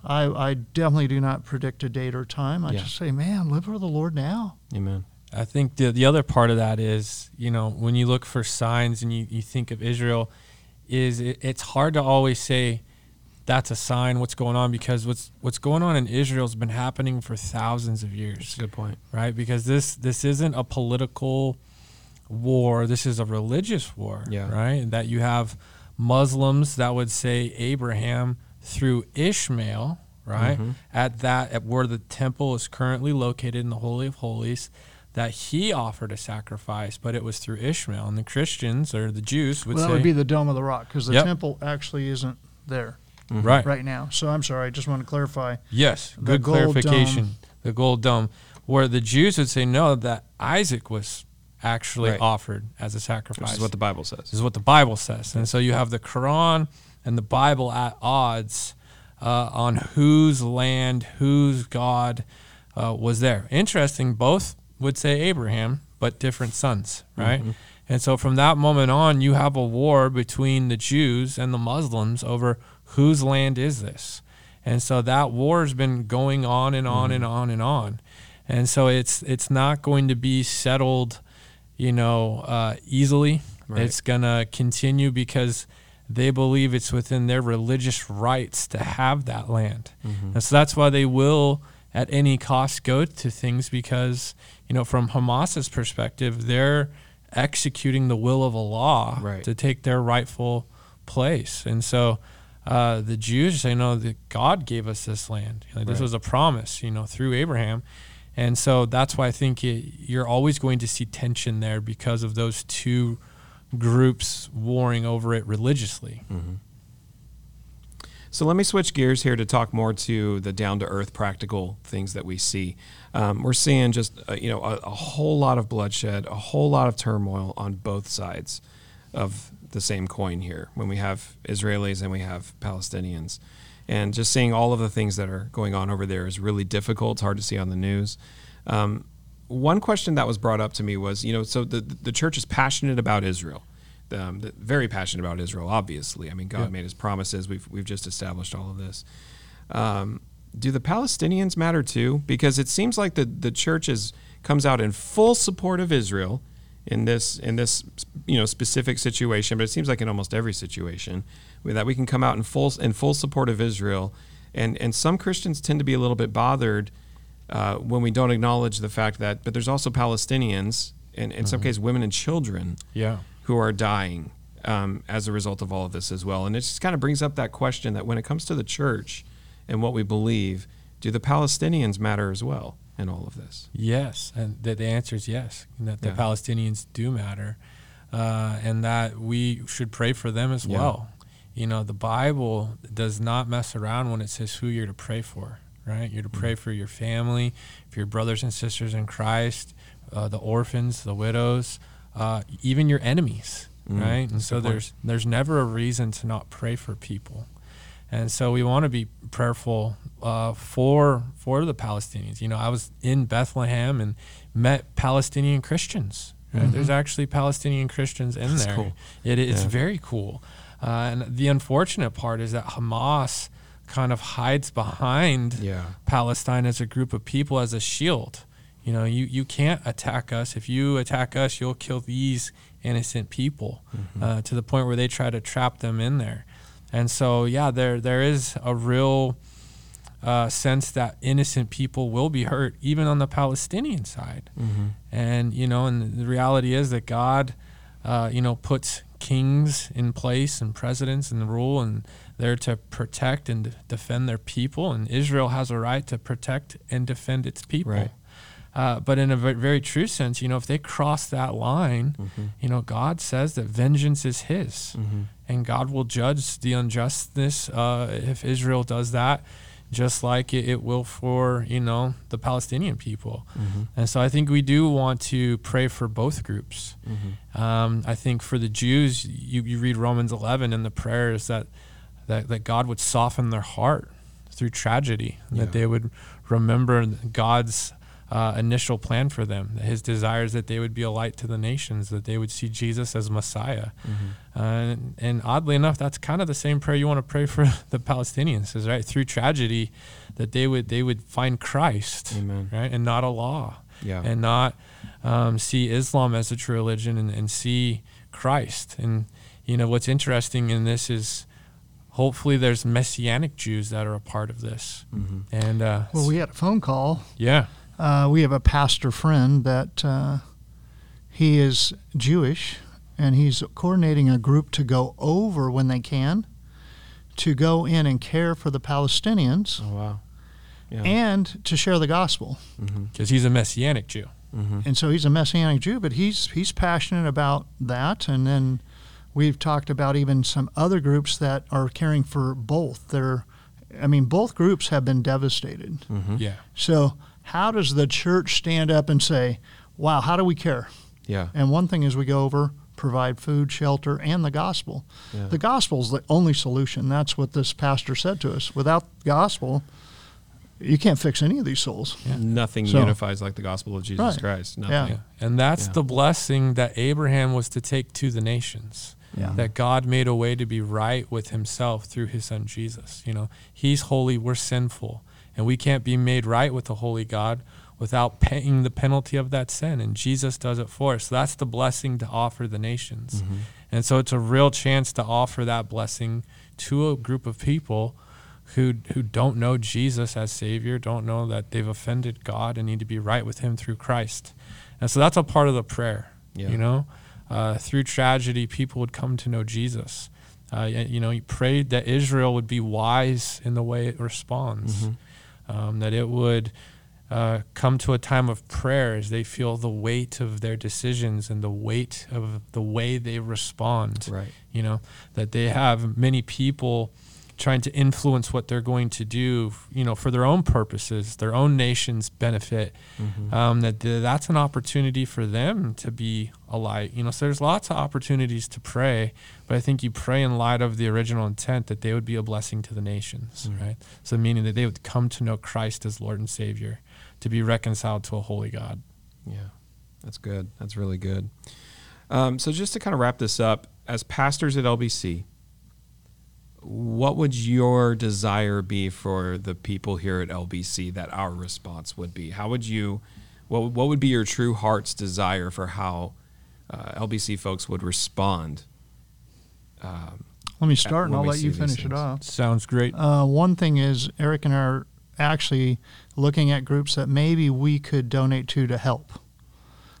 B: I, I definitely do not predict a date or time. I
A: Yeah.
B: just say, man, live for the Lord now.
A: Amen.
C: I think the the other part of that is, you know, when you look for signs and you, you think of Israel, is it, it's hard to always say that's a sign what's going on because what's what's going on in Israel has been happening for thousands of
A: That's
C: years,
A: a good point.
C: right? Because this this isn't a political war, this is a religious war,
A: Yeah.
C: right? That you have Muslims that would say Abraham through Ishmael, right?
A: Mhm.
C: At that at where the temple is currently located in the Holy of Holies, that he offered a sacrifice, but it was through Ishmael. And the Christians or the Jews would
B: well, that
C: say
B: would be the Dome of the Rock because the
C: Yep.
B: temple actually isn't there
A: Mhm.
C: right.
B: right now. So I'm sorry. I just want to clarify.
C: Yes,
B: The
C: good clarification.
B: dome.
C: The gold dome, where the Jews would say no, that Isaac was actually
A: Right.
C: offered as a sacrifice.
A: Which is what the Bible says.
C: This is what the Bible says. And so you have the Quran and the Bible at odds uh, on whose land, whose God uh, was there. Interesting, both would say Abraham, but different sons, right?
A: Mhm.
C: And so from that moment on, you have a war between the Jews and the Muslims over whose land is this. And so that war has been going on and on and on and on. And so it's it's not going to be settled, you know, uh, easily.
A: Right.
C: It's going to continue because they believe it's within their religious rights to have that land.
A: Mhm.
C: And so that's why they will, at any cost, go to things because, you know, from Hamas's perspective, they're executing the will of Allah
A: Right.
C: to take their rightful place. And so uh, the Jews say, no, that God gave us this land. Like, This was a promise, you know, through Abraham. And so that's why I think it, you're always going to see tension there because of those two groups warring over it religiously.
A: Mm-hmm. So let me switch gears here to talk more to the down to earth practical things that we see. Um, we're seeing just uh, you know a, a, whole lot of bloodshed, a whole lot of turmoil on both sides of the same coin here. When we have Israelis and we have Palestinians, and just seeing all of the things that are going on over there is really difficult. It's hard to see on the news. Um, one question that was brought up to me was, you know, so the the church is passionate about Israel um, very passionate about Israel. Obviously, I mean, God made His promises. We've we've just established all of this. Um, do the Palestinians matter too? Because it seems like the the church is comes out in full support of Israel in this in this you know specific situation, but it seems like in almost every situation that we can come out in full in full support of Israel, and and some Christians tend to be a little bit bothered uh, when we don't acknowledge the fact that but there's also Palestinians and in mm-hmm. some cases women and children.
C: Yeah
A: who are dying um, as a result of all of this as well. And it just kind of brings up that question that when it comes to the church and what we believe, do the Palestinians matter as well in all of this?
C: Yes, and the, the answer is yes. That the yeah. Palestinians do matter, uh, and that we should pray for them as yeah. well. You know, the Bible does not mess around when it says who you're to pray for. Right, you're to pray mm-hmm. for your family, for your brothers and sisters in Christ, uh, the orphans, the widows, uh, even your enemies, mm, right? And so there's there's never a reason to not pray for people, and so we want to be prayerful uh, for for the Palestinians. You know, I was in Bethlehem and met Palestinian Christians. Right? Mm-hmm. There's actually Palestinian Christians in That's there. Cool. It is yeah. very cool. Uh, and the unfortunate part is that Hamas kind of hides behind yeah. Palestine as a group of people as a shield. You know, you, you can't attack us. If you attack us, you'll kill these innocent people mm-hmm. uh, to the point where they try to trap them in there. And so, yeah, there there is a real uh, sense that innocent people will be hurt, even on the Palestinian side. Mm-hmm. And you know, and the reality is that God, uh, you know, puts kings in place and presidents and rule, and they're to protect and defend their people. And Israel has a right to protect and defend its people.
A: Right.
C: Uh, but in a very, true sense, you know, if they cross that line, mm-hmm. you know, God says that vengeance is His, mm-hmm. and God will judge the unjustness uh, if Israel does that, just like it, it, will for you know the Palestinian people. Mm-hmm. And so I think we do want to pray for both groups. Mm-hmm. Um, I think for the Jews, you, you read Romans 11 and the prayers that, that that God would soften their heart through tragedy, yeah. that they would remember God's uh, initial plan for them. His desire is that they would be a light to the nations, that they would see Jesus as Messiah. Mm-hmm. Uh, and, and, oddly enough, that's kind of the same prayer you want to pray for the Palestinians, is right through tragedy, that they would they would find Christ,
A: Amen.
C: right, and not Allah,
A: yeah.
C: and not um, see Islam as a true religion, and, and see Christ. And you know what's interesting in this is hopefully there's messianic Jews that are a part of this. Mm-hmm. And uh,
B: well, we had a phone call.
C: Yeah,
B: uh, we have a pastor friend that uh, he is Jewish, and he's coordinating a group to go over when they can to go in and care for the Palestinians.
A: Oh wow!
B: Yeah. And to share the gospel.
C: Because mm-hmm. he's a messianic Jew.
B: Mm-hmm. And so he's a messianic Jew, but he's he's passionate about that. And then we've talked about even some other groups that are caring for both. They're, I mean, both groups have been devastated.
C: Mm-hmm. Yeah.
B: So how does the church stand up and say, wow, how do we care?
A: Yeah.
B: And one thing is we go over, provide food, shelter, and the gospel. Yeah. The gospel is the only solution. That's what this pastor said to us. Without the gospel, you can't fix any of these souls.
A: Yeah. Nothing so, unifies like the gospel of Jesus right. Christ. Nothing.
C: Yeah. yeah. And that's yeah. the blessing that Abraham was to take to the nations. Yeah. That God made a way to be right with himself through his son Jesus. You know, he's holy, we're sinful. And we can't be made right with the holy God without paying the penalty of that sin. And Jesus does it for us. So that's the blessing to offer the nations. Mm-hmm. And so it's a real chance to offer that blessing to a group of people who who don't know Jesus as Savior, don't know that they've offended God and need to be right with Him through Christ. And so that's a part of the prayer. Yeah. You know, uh, through tragedy, people would come to know Jesus. Uh, you know, he prayed that Israel would be wise in the way it responds. Mm-hmm um, that it would uh, come to a time of prayer as they feel the weight of their decisions and the weight of the way they respond.
A: Right.
C: You know, that they have many people trying to influence what they're going to do, you know, for their own purposes, their own nation's benefit.
A: Mm-hmm.
C: Um, that th- that's an opportunity for them to be a light. You know, so there's lots of opportunities to pray, but I think you pray in light of the original intent that they would be a blessing to the nations,
A: Mm.
C: right? So meaning that they would come to know Christ as Lord and Savior, to be reconciled to a holy God.
A: Yeah, that's good. That's really good. Um, so just to kind of wrap this up, as pastors at LBC, what would your desire be for the people here at LBC that our response would be? How would you, what, what would be your true heart's desire for how uh, LBC folks would respond? Um,
B: Let me start, and I'll let you
A: see these
B: finish it off.
C: Sounds great.
B: Uh, one thing is Eric and I are actually looking at groups that maybe we could donate to to help.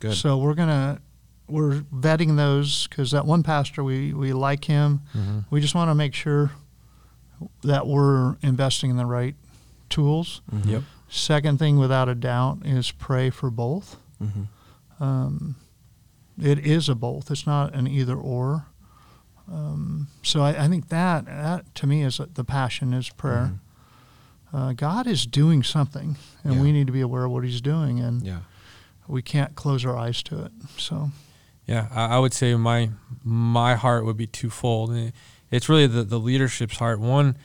A: good.
B: So we're gonna we're vetting those because that one pastor we we like him.
C: Mhm.
B: We just want to make sure that we're investing in the right tools.
A: Mhm.
C: Yep.
B: Second thing, without a doubt, is pray for both.
A: Mhm.
B: Um, it is a both. It's not an either or. Um, so I, I think that that to me is the passion is prayer. Uh, God is doing something, and
A: Yeah.
B: we need to be aware of what He's doing, and
A: Yeah.
B: we can't close our eyes to it. So
C: Yeah, I, I would say my my heart would be twofold. It's really the, the leadership's heart. One,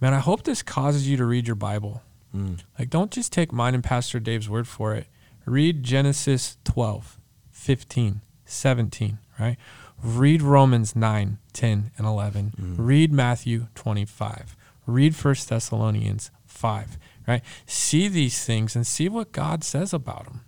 C: man, I hope this causes you to read your Bible.
A: Mm.
C: Like, don't just take mine and Pastor Dave's word for it. Read Genesis 12, 15, 17, right? Read Romans 9, 10, and 11.
A: Mm.
C: Read Matthew 25. Read 1 Thessalonians 5, right? See these things and see what God says about them,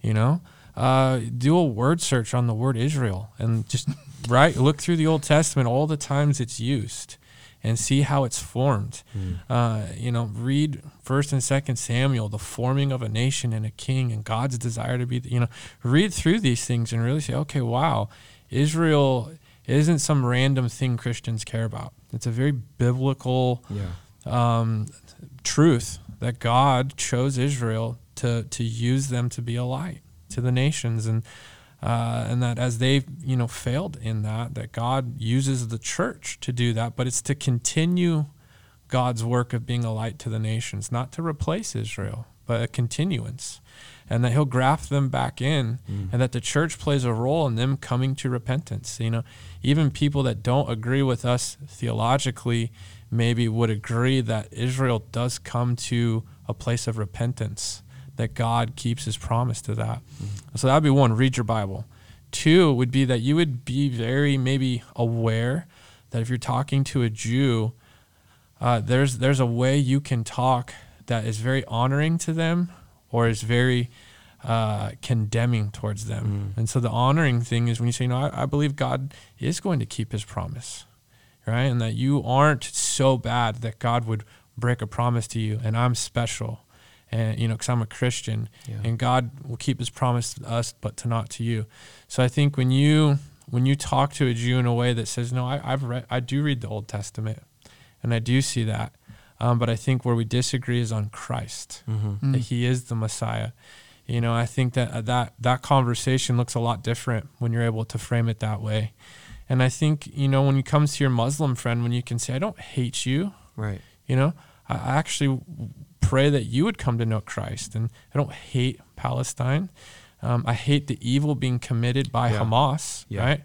C: you know? Uh, do a word search on the word Israel and just, right? Look through the Old Testament, all the times it's used and see how it's formed.
A: Mm.
C: Uh, you know, read First and Second Samuel, the forming of a nation and a king, and God's desire to be. The, you know, read through these things and really say, okay, wow, Israel isn't some random thing Christians care about. It's a very biblical
A: Yeah.
C: um, truth that God chose Israel to to use them to be a light to the nations, and uh, and that as they you know failed in that, that God uses the church to do that, but it's to continue God's work of being a light to the nations, not to replace Israel, but a continuance, and that He'll graft them back in,
A: Mm.
C: and that the church plays a role in them coming to repentance. You know, even people that don't agree with us theologically maybe would agree that Israel does come to a place of repentance, that God keeps his promise to that. So that'd be one, read your Bible. Two would be that you would be very maybe aware that if you're talking to a Jew, uh, there's there's a way you can talk that is very honoring to them or is very uh, condemning towards them.
A: Mm.
C: And so the honoring thing is when you say, no, I, I believe God is going to keep his promise, right? And that you aren't so bad that God would break a promise to you and I'm special. And, you know, because I'm a Christian
A: Yeah.
C: and God will keep his promise to us, but to not to you. So I think when you, when you talk to a Jew in a way that says, no, I, I've read, I do read the Old Testament and I do see that. Um, but I think where we disagree is on Christ
A: Mhm.
C: that he is the Messiah. You know, I think that uh, that that conversation looks a lot different when you're able to frame it that way. And I think you know when it comes to your Muslim friend, when you can say, "I don't hate you,"
A: Right.
C: you know, I I actually pray that you would come to know Christ, and I don't hate Palestine. Um, I hate the evil being committed by
A: Yeah.
C: Hamas,
A: Yeah.
C: right?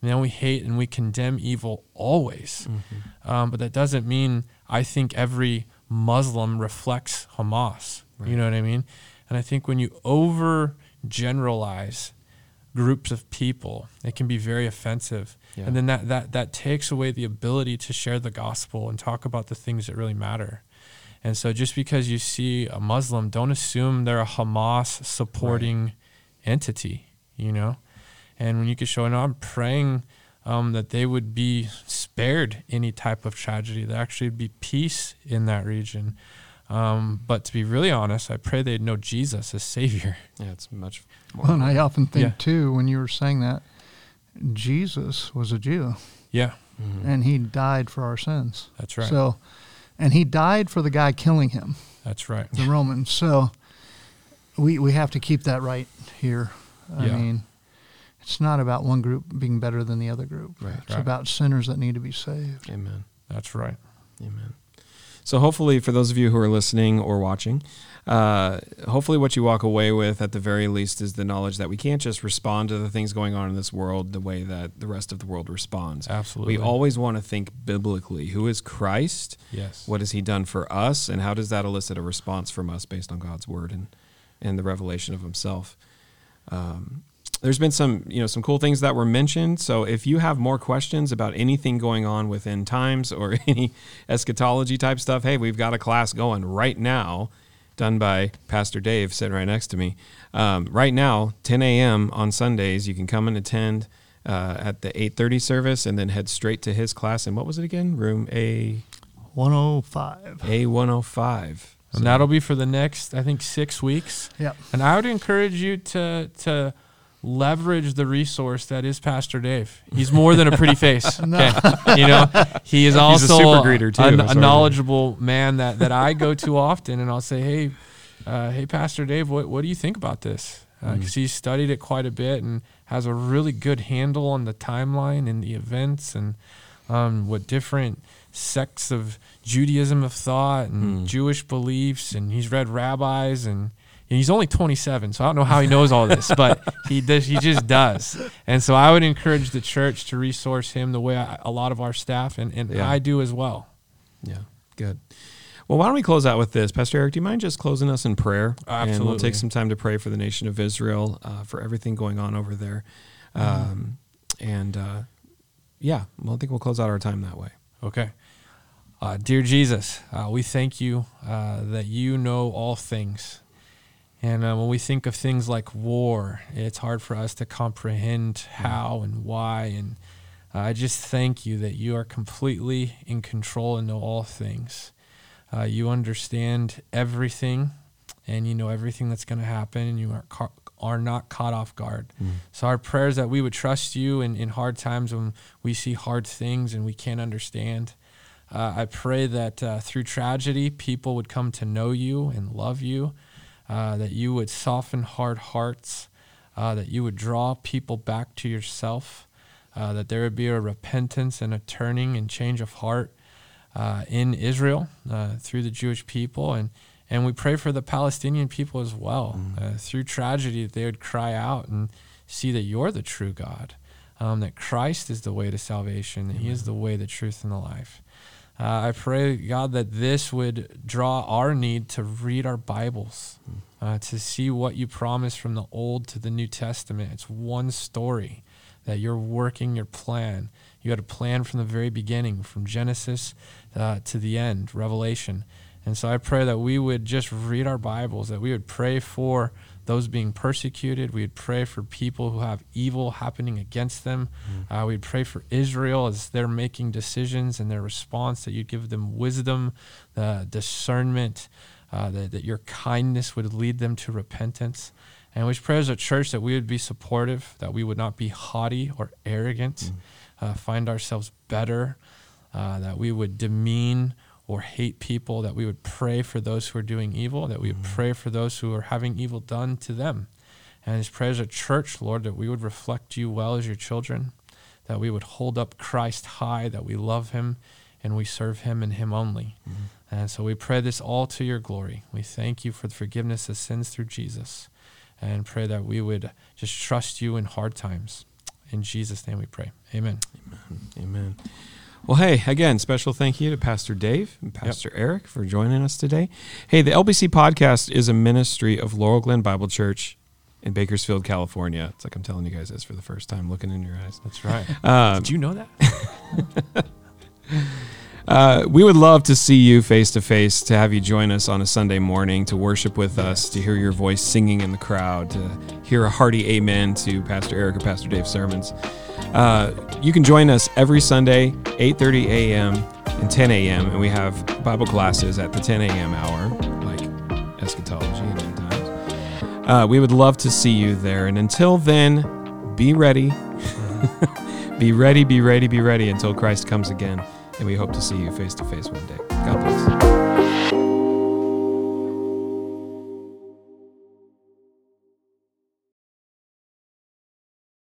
C: And then we hate and we condemn evil always.
A: Mhm.
C: Um, but that doesn't mean I think every Muslim reflects Hamas.
A: Right.
C: You know what I mean? And I think when you over generalize groups of people, it can be very offensive.
A: Yeah.
C: And then that, that, that takes away the ability to share the gospel and talk about the things that really matter. And so just because you see a Muslim, don't assume they're a Hamas supporting entity, you know? And when you can show, no, I'm praying um, that they would be spared any type of tragedy, that actually would be peace in that region. Um, but to be really honest, I pray they'd know Jesus as Savior.
A: Yeah, it's much
B: Well, and I often think
C: Yeah.
B: too when you were saying that Jesus was a Jew
C: Yeah,
A: Mhm.
B: and he died for our sins.
C: that's right.
B: So, and he died for the guy killing him,
C: that's right.
B: the Romans. So, we we have to keep that right here. I
C: Yeah.
B: mean, it's not about one group being better than the other group.
A: Right.
B: It's
C: Right.
B: about sinners that need to be saved.
A: Amen.
C: That's right.
A: Amen. So hopefully, for those of you who are listening or watching, uh, hopefully what you walk away with at the very least is the knowledge that we can't just respond to the things going on in this world the way that the rest of the world responds.
C: Absolutely.
A: We always want to think biblically. Who is Christ?
C: Yes.
A: What has he done for us? And how does that elicit a response from us based on God's word and, and the revelation of himself? Um, there's been some, you know, some cool things that were mentioned. So if you have more questions about anything going on within times or any eschatology type stuff, hey, we've got a class going right now, done by Pastor Dave, sitting right next to me. Um, right now, 10 a.m. on Sundays, you can come and attend uh, at the 8:30 service, and then head straight to his class. And what was it again? Room A
B: 105.
A: A105.
C: And that'll be for the next, I think, six weeks.
B: Yep.
C: And I would encourage you to to leverage the resource that is Pastor Dave. He's more than a pretty face.
B: No.
C: okay? You know, he is also
A: super too.
C: a, a knowledgeable man that, that I go to often, and I'll say, hey, uh, hey, Pastor Dave, what what do you think about this? Because he's studied it quite a bit and has a really good handle on the timeline and the events and um, what different sects of Judaism have thought and
A: Mm.
C: Jewish beliefs, and he's read rabbis and. And he's only 27, so I don't know how he knows all this, but he does. He just does, and so I would encourage the church to resource him the way I, a lot of our staff and, and
A: Yeah.
C: I do as well.
A: Yeah, good. Well, why don't we close out with this, Pastor Eric? Do you mind just closing us in prayer? And we'll take some time to pray for the nation of Israel, uh, for everything going on over there, um, and uh, yeah, well, I think we'll close out our time that way.
C: Okay. Uh, dear Jesus, uh, we thank you uh, that you know all things. And uh, when we think of things like war, it's hard for us to comprehend how and why. And uh, I just thank you that you are completely in control and know all things. Uh, you understand everything, and you know everything that's going to happen, and you are, ca- are not caught off guard. So our prayer is that we would trust you in, in hard times when we see hard things and we can't understand. Uh, I pray that uh, through tragedy, people would come to know you and love you, uh, that you would soften hard hearts, uh, that you would draw people back to yourself, uh, that there would be a repentance and a turning and change of heart uh, in Israel uh, through the Jewish people. And, and we pray for the Palestinian people as well. Uh, through tragedy, that they would cry out and see that you're the true God, um, that Christ is the way to salvation, that He is the way, the truth, and the life. Uh, I pray, God, that this would draw our need to read our Bibles, uh, to see what you promise from the Old to the New Testament. It's one story that you're working your plan. You had a plan from the very beginning, from Genesis uh, to the end, Revelation. And so I pray that we would just read our Bibles, that we would pray for those being persecuted. We would pray for people who have evil happening against them. Uh, we'd pray for Israel as they're making decisions and their response, that you'd give them wisdom, uh, discernment, uh, that, that your kindness would lead them to repentance. And we pray as a church that we would be supportive, that we would not be haughty or arrogant, uh, find ourselves better, uh, that we would demean or hate people, that we would pray for those who are doing evil, that we would mm. pray for those who are having evil done to them. And just pray as a church, Lord, that we would reflect you well as your children, that we would hold up Christ high, that we love him and we serve him and him only. Mm-hmm. And so we pray this all to your glory. We thank you for the forgiveness of sins through Jesus and pray that we would just trust you in hard times. In Jesus' name we pray. Amen. Amen.
A: Amen. Well, hey, again, special thank you to Pastor Dave and Pastor Eric for joining us today. Hey, the LBC podcast is a ministry of Laurel Glen Bible Church in Bakersfield, California. It's like I'm telling you guys this for the first time, looking in your eyes.
C: That's right.
A: Um,
C: Did you know that?
A: Uh, we would love to see you face to face, to have you join us on a Sunday morning, to worship with us, to hear your voice singing in the crowd, to hear a hearty amen to Pastor Eric or Pastor Dave's sermons. Uh, you can join us every Sunday, 8:30 a.m. and 10 a.m., and we have Bible classes at the 10 a.m. hour, like eschatology and end times. Uh, we would love to see you there, and until then, be ready. be ready, be ready, be ready until Christ comes again. And we hope to see you face to face one day. God bless.